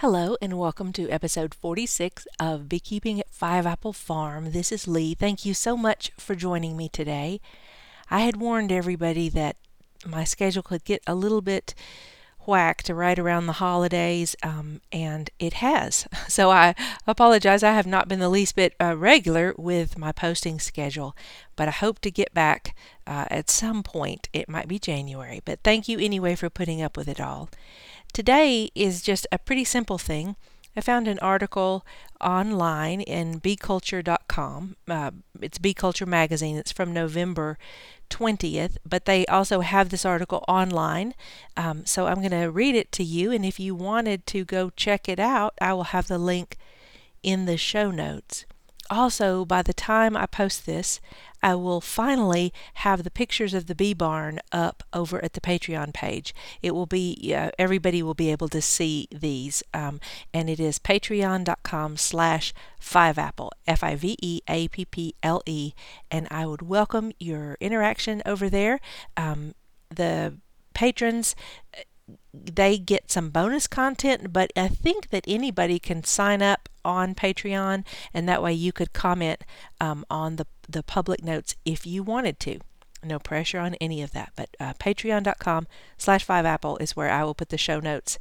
Hello, and welcome to episode 46 of Beekeeping at Five Apple Farm. This is Lee. Thank you so much for joining me today. I had warned everybody that my schedule could get a little bit whacked right around the holidays, um, and it has. So I apologize. I have not been the least bit uh, regular with my posting schedule, but I hope to get back uh, at some point. It might be January, but thank you anyway for putting up with it all. Today is just a pretty simple thing. I found an article online in beeculture.com. Uh, it's Bee Culture Magazine. It's from November 20th, but they also have this article online. Um, so I'm going to read it to you, and if you wanted to go check it out, I will have the link in the show notes. Also, by the time I post this, I will finally have the pictures of the bee barn up over at the Patreon page. It will be uh, everybody will be able to see these, um, and it is Patreon.com/slash Five Apple F I V E A P P L E, and I would welcome your interaction over there. Um, the patrons they get some bonus content, but I think that anybody can sign up on Patreon, and that way you could comment um, on the, the public notes if you wanted to. No pressure on any of that, but uh, patreon.com slash 5apple is where I will put the show notes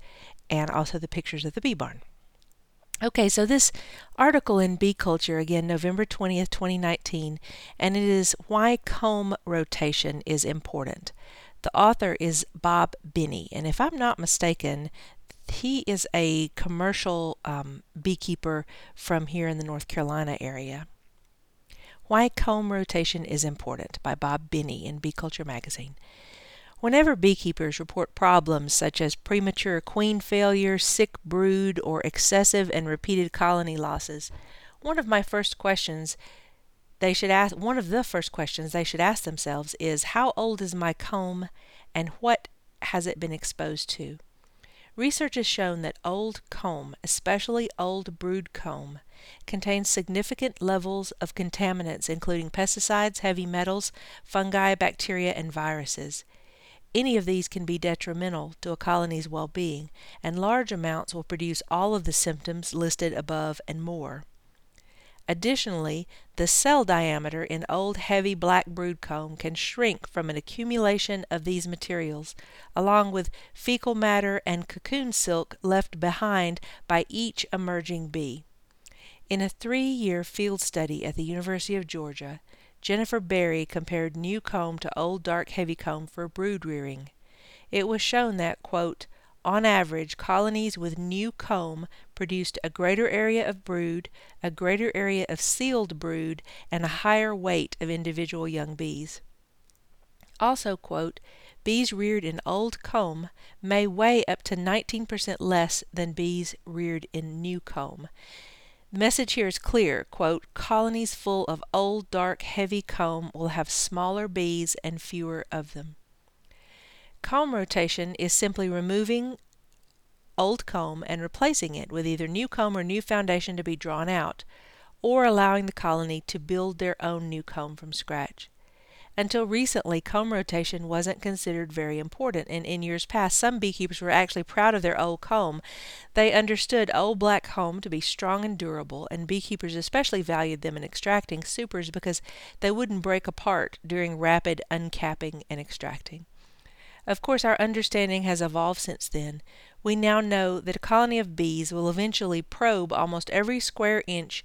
and also the pictures of the bee barn. Okay, so this article in Bee Culture, again, November 20th, 2019, and it is why comb rotation is important. The author is Bob Binney, and if I'm not mistaken, he is a commercial um, beekeeper from here in the North Carolina area. Why Comb Rotation is Important by Bob Binney in Bee Culture Magazine. Whenever beekeepers report problems such as premature queen failure, sick brood, or excessive and repeated colony losses, one of my first questions they should ask one of the first questions they should ask themselves is how old is my comb and what has it been exposed to? Research has shown that old comb, especially old brood comb, contains significant levels of contaminants including pesticides, heavy metals, fungi, bacteria, and viruses. Any of these can be detrimental to a colony's well being, and large amounts will produce all of the symptoms listed above and more. Additionally, the cell diameter in old heavy black brood comb can shrink from an accumulation of these materials, along with fecal matter and cocoon silk left behind by each emerging bee. In a three year field study at the University of Georgia, Jennifer Berry compared new comb to old dark heavy comb for brood rearing. It was shown that, quote, on average, colonies with new comb produced a greater area of brood, a greater area of sealed brood, and a higher weight of individual young bees. Also, quote, bees reared in old comb may weigh up to 19% less than bees reared in new comb. The message here is clear, quote, colonies full of old, dark, heavy comb will have smaller bees and fewer of them. Comb rotation is simply removing old comb and replacing it with either new comb or new foundation to be drawn out, or allowing the colony to build their own new comb from scratch. Until recently, comb rotation wasn't considered very important, and in years past, some beekeepers were actually proud of their old comb. They understood old black comb to be strong and durable, and beekeepers especially valued them in extracting supers because they wouldn't break apart during rapid uncapping and extracting. Of course, our understanding has evolved since then. We now know that a colony of bees will eventually probe almost every square inch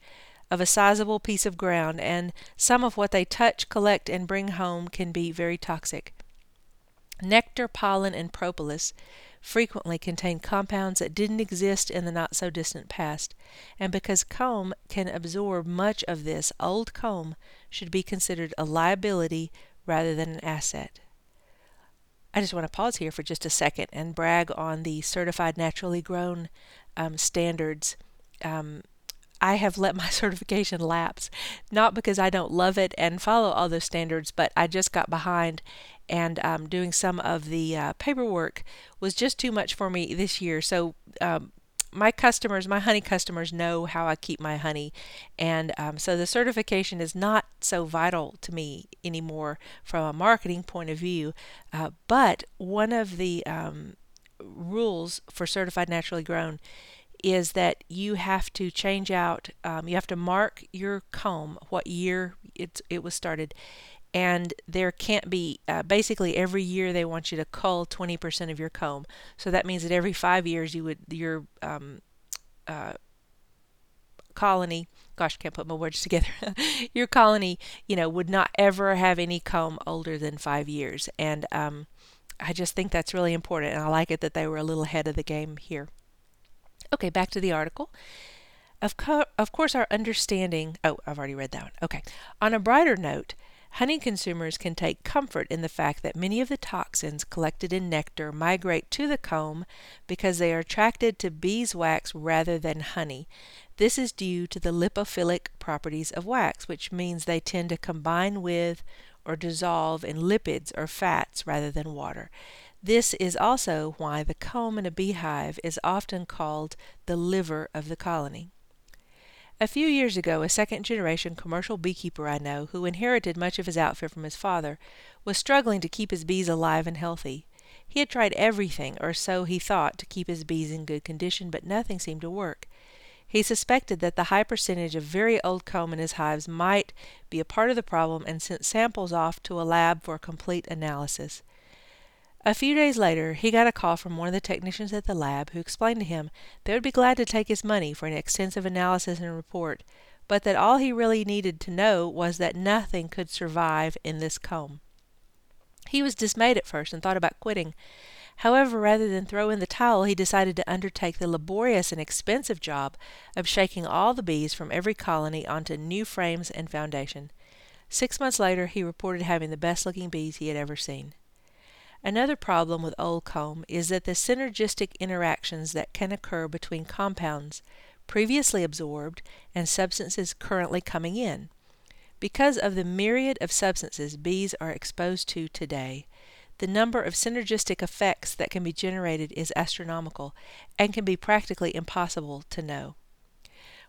of a sizable piece of ground, and some of what they touch, collect, and bring home can be very toxic. Nectar, pollen, and propolis frequently contain compounds that didn't exist in the not so distant past, and because comb can absorb much of this, old comb should be considered a liability rather than an asset. I just want to pause here for just a second and brag on the certified naturally grown um, standards. Um, I have let my certification lapse, not because I don't love it and follow all those standards, but I just got behind and um, doing some of the uh, paperwork was just too much for me this year. So um, my customers, my honey customers, know how I keep my honey, and um, so the certification is not so vital to me anymore from a marketing point of view. Uh, but one of the um, rules for certified naturally grown is that you have to change out, um, you have to mark your comb what year it, it was started. And there can't be, uh, basically, every year they want you to cull 20% of your comb. So that means that every five years you would, your um, uh, colony, gosh, can't put my words together. your colony, you know, would not ever have any comb older than five years. And um, I just think that's really important. And I like it that they were a little ahead of the game here. Okay, back to the article. Of, co- of course, our understanding. Oh, I've already read that one. Okay. On a brighter note, honey consumers can take comfort in the fact that many of the toxins collected in nectar migrate to the comb because they are attracted to beeswax rather than honey. This is due to the lipophilic properties of wax, which means they tend to combine with or dissolve in lipids or fats rather than water. This is also why the comb in a beehive is often called the liver of the colony. A few years ago, a second generation commercial beekeeper I know, who inherited much of his outfit from his father, was struggling to keep his bees alive and healthy. He had tried everything, or so he thought, to keep his bees in good condition, but nothing seemed to work. He suspected that the high percentage of very old comb in his hives might be a part of the problem and sent samples off to a lab for complete analysis. A few days later, he got a call from one of the technicians at the lab who explained to him they would be glad to take his money for an extensive analysis and report, but that all he really needed to know was that nothing could survive in this comb. He was dismayed at first and thought about quitting. However, rather than throw in the towel, he decided to undertake the laborious and expensive job of shaking all the bees from every colony onto new frames and foundation. Six months later, he reported having the best looking bees he had ever seen. Another problem with old comb is that the synergistic interactions that can occur between compounds previously absorbed and substances currently coming in. Because of the myriad of substances bees are exposed to today, the number of synergistic effects that can be generated is astronomical and can be practically impossible to know.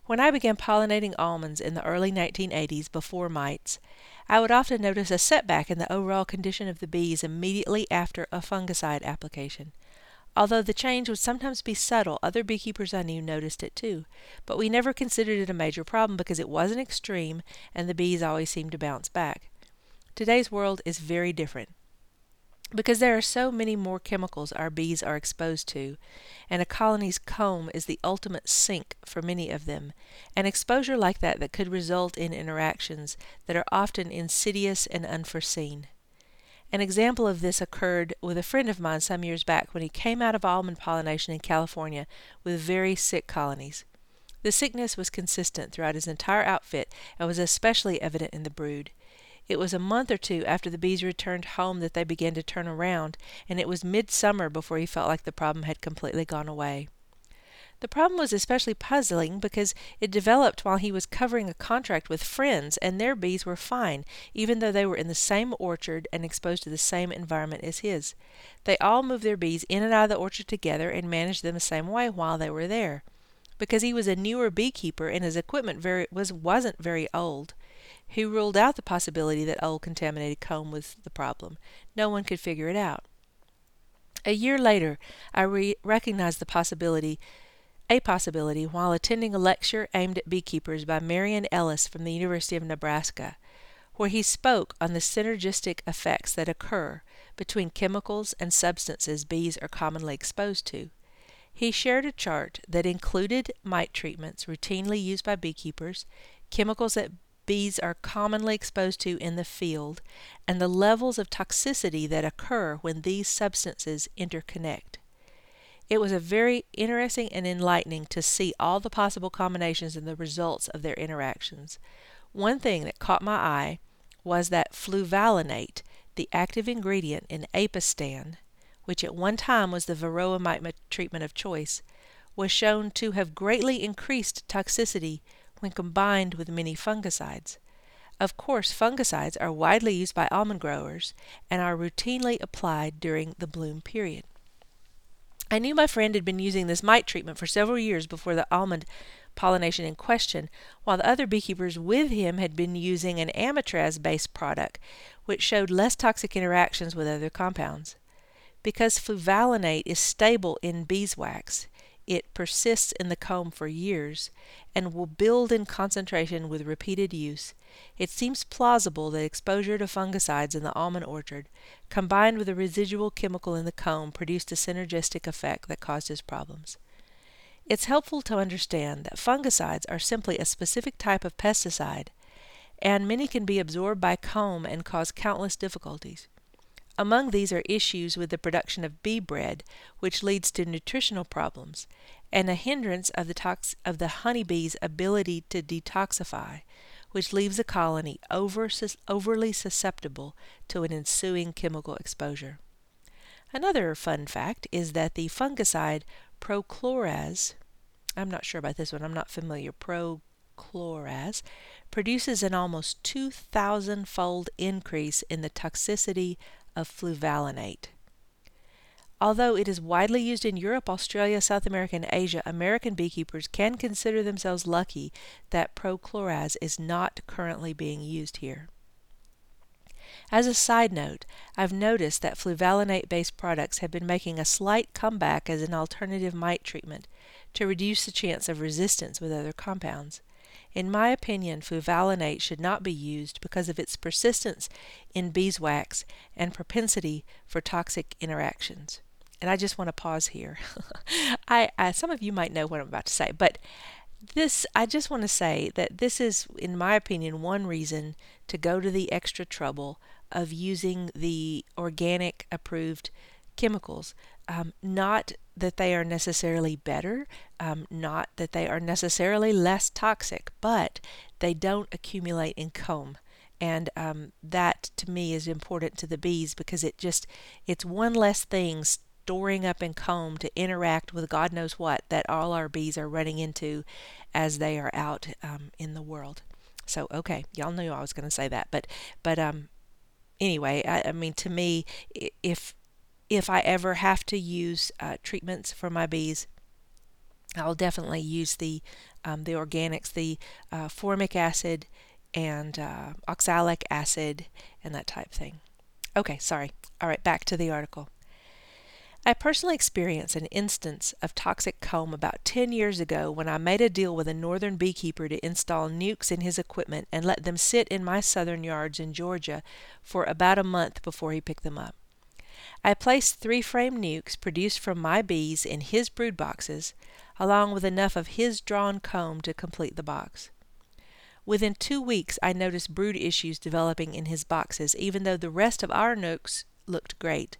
When I began pollinating almonds in the early 1980s before mites, I would often notice a setback in the overall condition of the bees immediately after a fungicide application. Although the change would sometimes be subtle, other beekeepers I knew noticed it too. But we never considered it a major problem because it wasn't extreme and the bees always seemed to bounce back. Today's world is very different because there are so many more chemicals our bees are exposed to, and a colony's comb is the ultimate sink for many of them. An exposure like that that could result in interactions that are often insidious and unforeseen. An example of this occurred with a friend of mine some years back when he came out of almond pollination in California with very sick colonies. The sickness was consistent throughout his entire outfit and was especially evident in the brood. It was a month or two after the bees returned home that they began to turn around, and it was midsummer before he felt like the problem had completely gone away. The problem was especially puzzling because it developed while he was covering a contract with friends, and their bees were fine, even though they were in the same orchard and exposed to the same environment as his. They all moved their bees in and out of the orchard together and managed them the same way while they were there. Because he was a newer beekeeper and his equipment very was wasn't very old, he ruled out the possibility that old contaminated comb was the problem. No one could figure it out. A year later, I re- recognized the possibility, a possibility, while attending a lecture aimed at beekeepers by Marion Ellis from the University of Nebraska, where he spoke on the synergistic effects that occur between chemicals and substances bees are commonly exposed to. He shared a chart that included mite treatments routinely used by beekeepers, chemicals that bees are commonly exposed to in the field, and the levels of toxicity that occur when these substances interconnect. It was a very interesting and enlightening to see all the possible combinations and the results of their interactions. One thing that caught my eye was that fluvalinate, the active ingredient in Apistan, which at one time was the varroa treatment of choice, was shown to have greatly increased toxicity when combined with many fungicides. Of course, fungicides are widely used by almond growers and are routinely applied during the bloom period. I knew my friend had been using this mite treatment for several years before the almond pollination in question, while the other beekeepers with him had been using an amitraz based product, which showed less toxic interactions with other compounds. Because fluvalinate is stable in beeswax, it persists in the comb for years and will build in concentration with repeated use, it seems plausible that exposure to fungicides in the almond orchard, combined with a residual chemical in the comb, produced a synergistic effect that caused his problems. It's helpful to understand that fungicides are simply a specific type of pesticide, and many can be absorbed by comb and cause countless difficulties. Among these are issues with the production of bee bread, which leads to nutritional problems, and a hindrance of the, tox- of the honeybee's ability to detoxify, which leaves a colony over, overly susceptible to an ensuing chemical exposure. Another fun fact is that the fungicide Prochloraz, I'm not sure about this one, I'm not familiar, Prochloraz, produces an almost 2,000 fold increase in the toxicity of fluvalinate. Although it is widely used in Europe, Australia, South America, and Asia, American beekeepers can consider themselves lucky that prochloraz is not currently being used here. As a side note, I've noticed that fluvalinate based products have been making a slight comeback as an alternative mite treatment to reduce the chance of resistance with other compounds. In my opinion, fluvalinate should not be used because of its persistence in beeswax and propensity for toxic interactions. And I just want to pause here. I, I some of you might know what I'm about to say, but this I just want to say that this is in my opinion one reason to go to the extra trouble of using the organic approved chemicals. Um, not that they are necessarily better, um, not that they are necessarily less toxic, but they don't accumulate in comb. And um, that to me is important to the bees because it just it's one less thing storing up in comb to interact with God knows what that all our bees are running into as they are out um, in the world. So okay, y'all knew I was going to say that, but but um anyway, I, I mean to me, if if I ever have to use uh, treatments for my bees, I'll definitely use the um, the organics, the uh, formic acid and uh, oxalic acid and that type thing. Okay, sorry. All right, back to the article. I personally experienced an instance of toxic comb about 10 years ago when I made a deal with a northern beekeeper to install nukes in his equipment and let them sit in my southern yards in Georgia for about a month before he picked them up. I placed three frame nukes produced from my bees in his brood boxes, along with enough of his drawn comb to complete the box. Within two weeks, I noticed brood issues developing in his boxes, even though the rest of our nukes looked great.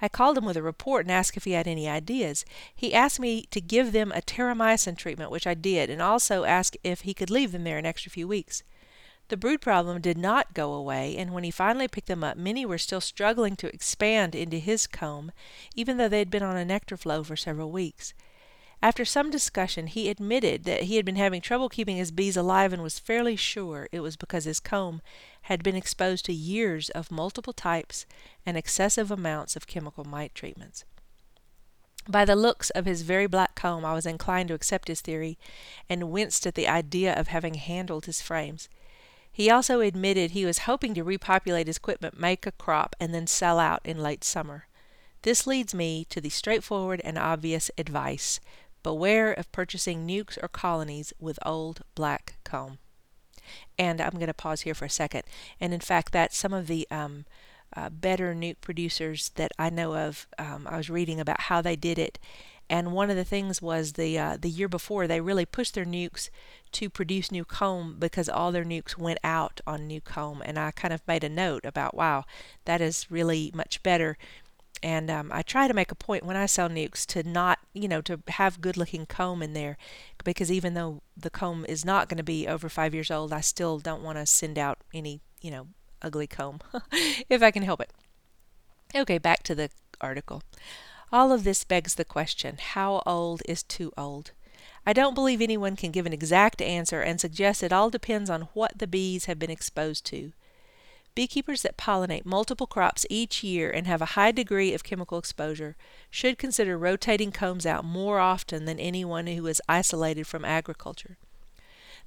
I called him with a report and asked if he had any ideas. He asked me to give them a terramycin treatment, which I did, and also asked if he could leave them there an extra few weeks. The brood problem did not go away, and when he finally picked them up, many were still struggling to expand into his comb, even though they had been on a nectar flow for several weeks. After some discussion, he admitted that he had been having trouble keeping his bees alive and was fairly sure it was because his comb had been exposed to years of multiple types and excessive amounts of chemical mite treatments. By the looks of his very black comb, I was inclined to accept his theory and winced at the idea of having handled his frames. He also admitted he was hoping to repopulate his equipment, make a crop, and then sell out in late summer. This leads me to the straightforward and obvious advice beware of purchasing nukes or colonies with old black comb. And I'm going to pause here for a second. And in fact, that's some of the um, uh, better nuke producers that I know of. Um, I was reading about how they did it, and one of the things was the uh, the year before they really pushed their nukes to produce new comb because all their nukes went out on new comb. And I kind of made a note about wow, that is really much better. And um, I try to make a point when I sell nukes to not, you know, to have good looking comb in there because even though the comb is not going to be over five years old, I still don't want to send out any, you know, ugly comb if I can help it. Okay, back to the article. All of this begs the question how old is too old? I don't believe anyone can give an exact answer and suggest it all depends on what the bees have been exposed to. Beekeepers that pollinate multiple crops each year and have a high degree of chemical exposure should consider rotating combs out more often than anyone who is isolated from agriculture.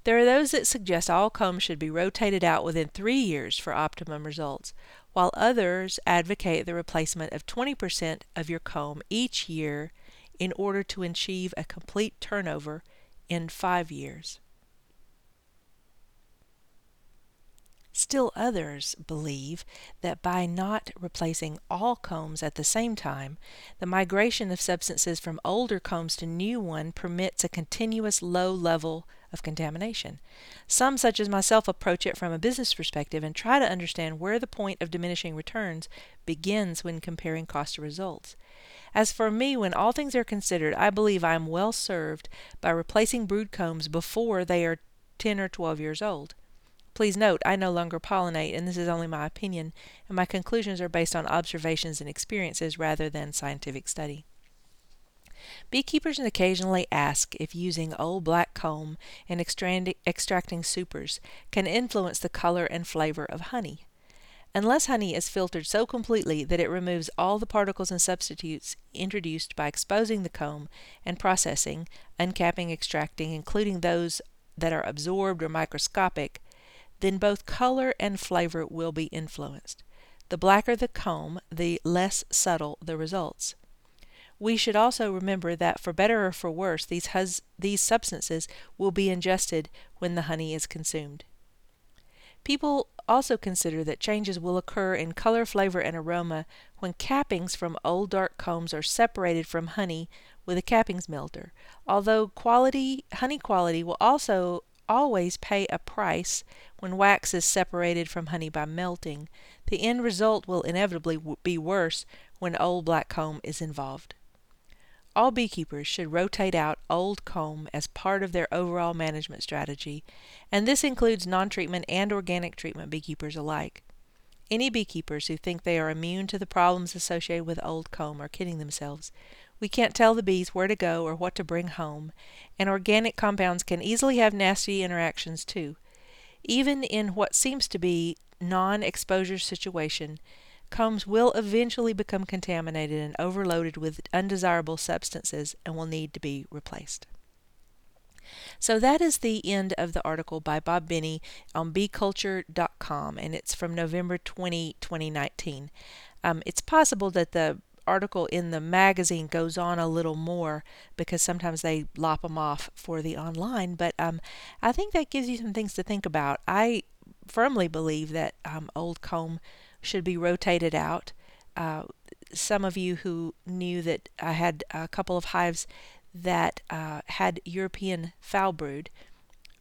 There are those that suggest all combs should be rotated out within three years for optimum results, while others advocate the replacement of 20% of your comb each year in order to achieve a complete turnover in five years. Still others believe that by not replacing all combs at the same time, the migration of substances from older combs to new one permits a continuous low level of contamination. Some, such as myself, approach it from a business perspective and try to understand where the point of diminishing returns begins when comparing cost to results. As for me, when all things are considered, I believe I am well served by replacing brood combs before they are 10 or 12 years old. Please note, I no longer pollinate, and this is only my opinion, and my conclusions are based on observations and experiences rather than scientific study. Beekeepers occasionally ask if using old black comb in extracting supers can influence the color and flavor of honey. Unless honey is filtered so completely that it removes all the particles and substitutes introduced by exposing the comb and processing, uncapping, extracting, including those that are absorbed or microscopic, then both color and flavor will be influenced. The blacker the comb, the less subtle the results. We should also remember that for better or for worse, these, hus- these substances will be ingested when the honey is consumed. People also consider that changes will occur in color, flavor, and aroma when cappings from old dark combs are separated from honey with a cappings melter. Although quality honey quality will also always pay a price when wax is separated from honey by melting, the end result will inevitably be worse when old black comb is involved. All beekeepers should rotate out old comb as part of their overall management strategy, and this includes non treatment and organic treatment beekeepers alike. Any beekeepers who think they are immune to the problems associated with old comb are kidding themselves. We can't tell the bees where to go or what to bring home, and organic compounds can easily have nasty interactions too. Even in what seems to be non exposure situation, combs will eventually become contaminated and overloaded with undesirable substances and will need to be replaced. So that is the end of the article by Bob Binney on beeculture.com, and it's from November 20, 2019. Um, it's possible that the article in the magazine goes on a little more because sometimes they lop them off for the online, but um, I think that gives you some things to think about. I firmly believe that um, old comb should be rotated out. Uh, some of you who knew that I had a couple of hives that uh, had European foul brood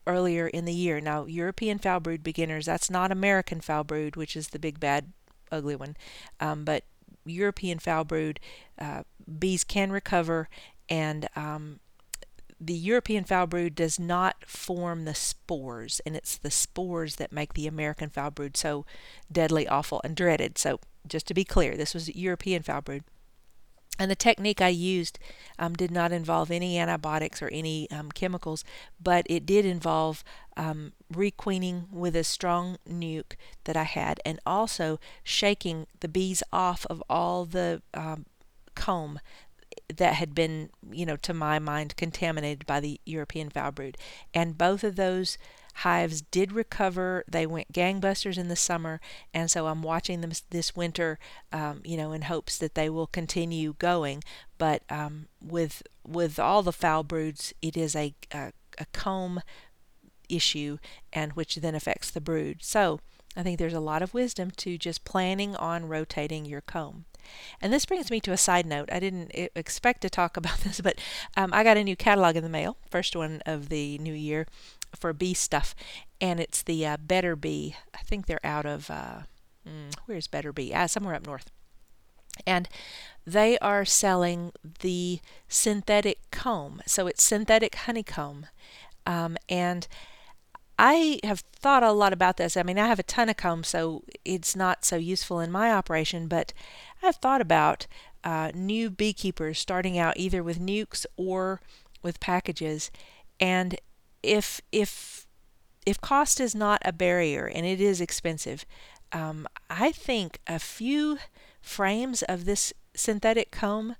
earlier in the year. Now, European foul brood beginners, that's not American foul brood, which is the big bad ugly one, um, but European foul brood uh, bees can recover and um, the European foul brood does not form the spores, and it's the spores that make the American foul brood so deadly, awful, and dreaded. So, just to be clear, this was European foul brood. And the technique I used um, did not involve any antibiotics or any um, chemicals, but it did involve um, requeening with a strong nuke that I had, and also shaking the bees off of all the um, comb that had been, you know, to my mind, contaminated by the European foul brood. And both of those hives did recover. They went gangbusters in the summer, and so I'm watching them this winter, um, you know, in hopes that they will continue going. But um, with with all the foul broods, it is a, a, a comb issue, and which then affects the brood. So I think there's a lot of wisdom to just planning on rotating your comb. And this brings me to a side note. I didn't expect to talk about this, but um, I got a new catalog in the mail, first one of the new year for bee stuff, and it's the uh, Betterbee. I think they're out of uh, mm, where's Betterbee? Ah, somewhere up north. And they are selling the synthetic comb. So it's synthetic honeycomb. Um, and I have thought a lot about this. I mean, I have a ton of comb, so it's not so useful in my operation, but I've thought about uh, new beekeepers starting out either with nukes or with packages, and if if if cost is not a barrier and it is expensive, um, I think a few frames of this synthetic comb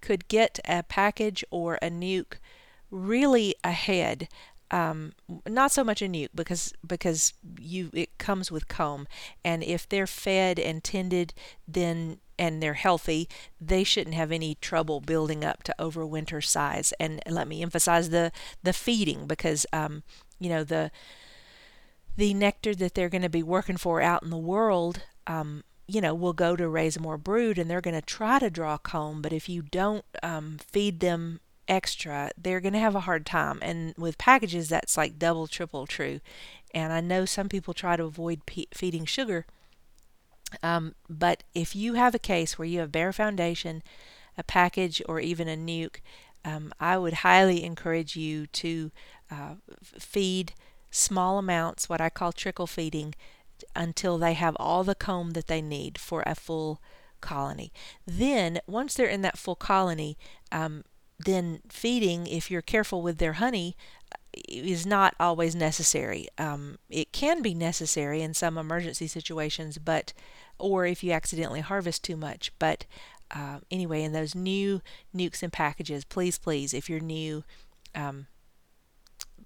could get a package or a nuke really ahead um, not so much a nuke because because you it comes with comb and if they're fed and tended then and they're healthy, they shouldn't have any trouble building up to overwinter size. And let me emphasize the the feeding because um, you know the the nectar that they're going to be working for out in the world um, you know, will go to raise more brood and they're going to try to draw comb, but if you don't um, feed them extra, they're going to have a hard time. And with packages, that's like double, triple true. And I know some people try to avoid pe- feeding sugar, um, but if you have a case where you have bare foundation, a package, or even a nuke, um, I would highly encourage you to uh, feed small amounts, what I call trickle feeding, until they have all the comb that they need for a full colony. Then, once they're in that full colony, um, then feeding, if you're careful with their honey, is not always necessary. Um, it can be necessary in some emergency situations, but or if you accidentally harvest too much. But uh, anyway, in those new nukes and packages, please, please, if you're new, um,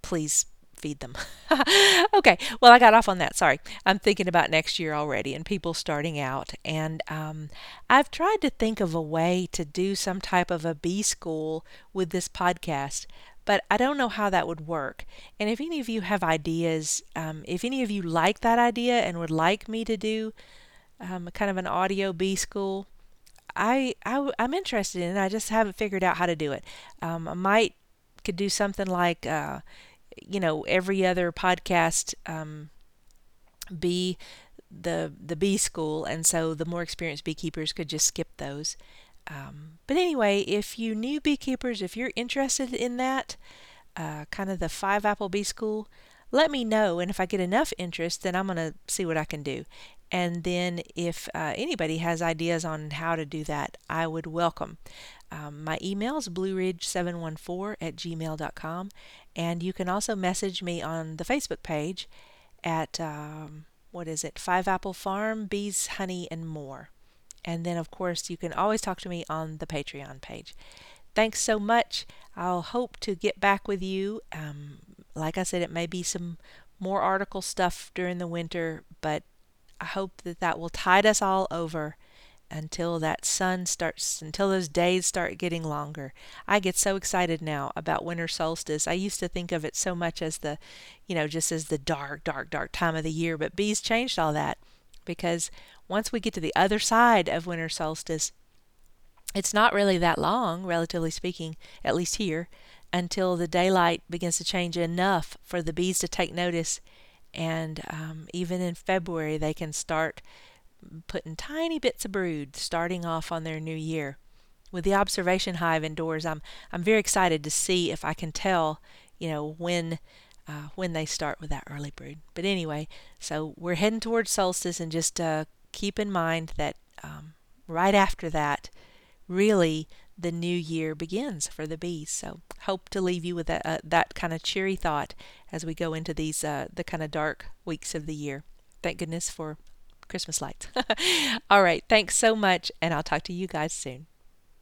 please feed them. okay, well, I got off on that. Sorry. I'm thinking about next year already and people starting out. And um, I've tried to think of a way to do some type of a bee school with this podcast. But I don't know how that would work. And if any of you have ideas, um, if any of you like that idea and would like me to do um, kind of an audio bee school, I, I am interested in it. I just haven't figured out how to do it. Um, I might could do something like uh, you know, every other podcast um, be the the bee school, and so the more experienced beekeepers could just skip those. Um, but anyway, if you new beekeepers, if you're interested in that, uh, kind of the five apple bee school, let me know. And if I get enough interest, then I'm going to see what I can do. And then if uh, anybody has ideas on how to do that, I would welcome. Um, my email is blueridge714 at gmail.com. And you can also message me on the Facebook page at, um, what is it, Five Apple Farm, Bees, Honey, and More. And then, of course, you can always talk to me on the Patreon page. Thanks so much. I'll hope to get back with you. Um, like I said, it may be some more article stuff during the winter, but I hope that that will tide us all over until that sun starts, until those days start getting longer. I get so excited now about winter solstice. I used to think of it so much as the, you know, just as the dark, dark, dark time of the year, but bees changed all that because once we get to the other side of winter solstice, it's not really that long, relatively speaking, at least here, until the daylight begins to change enough for the bees to take notice. And um, even in February, they can start putting tiny bits of brood starting off on their new year. With the observation hive indoors, I'm I'm very excited to see if I can tell, you know, when uh, when they start with that early brood. But anyway, so we're heading towards solstice, and just uh, keep in mind that um, right after that, really the new year begins for the bees. So hope to leave you with that, that kind of cheery thought as we go into these uh, the kind of dark weeks of the year. Thank goodness for Christmas lights. All right. Thanks so much, and I'll talk to you guys soon.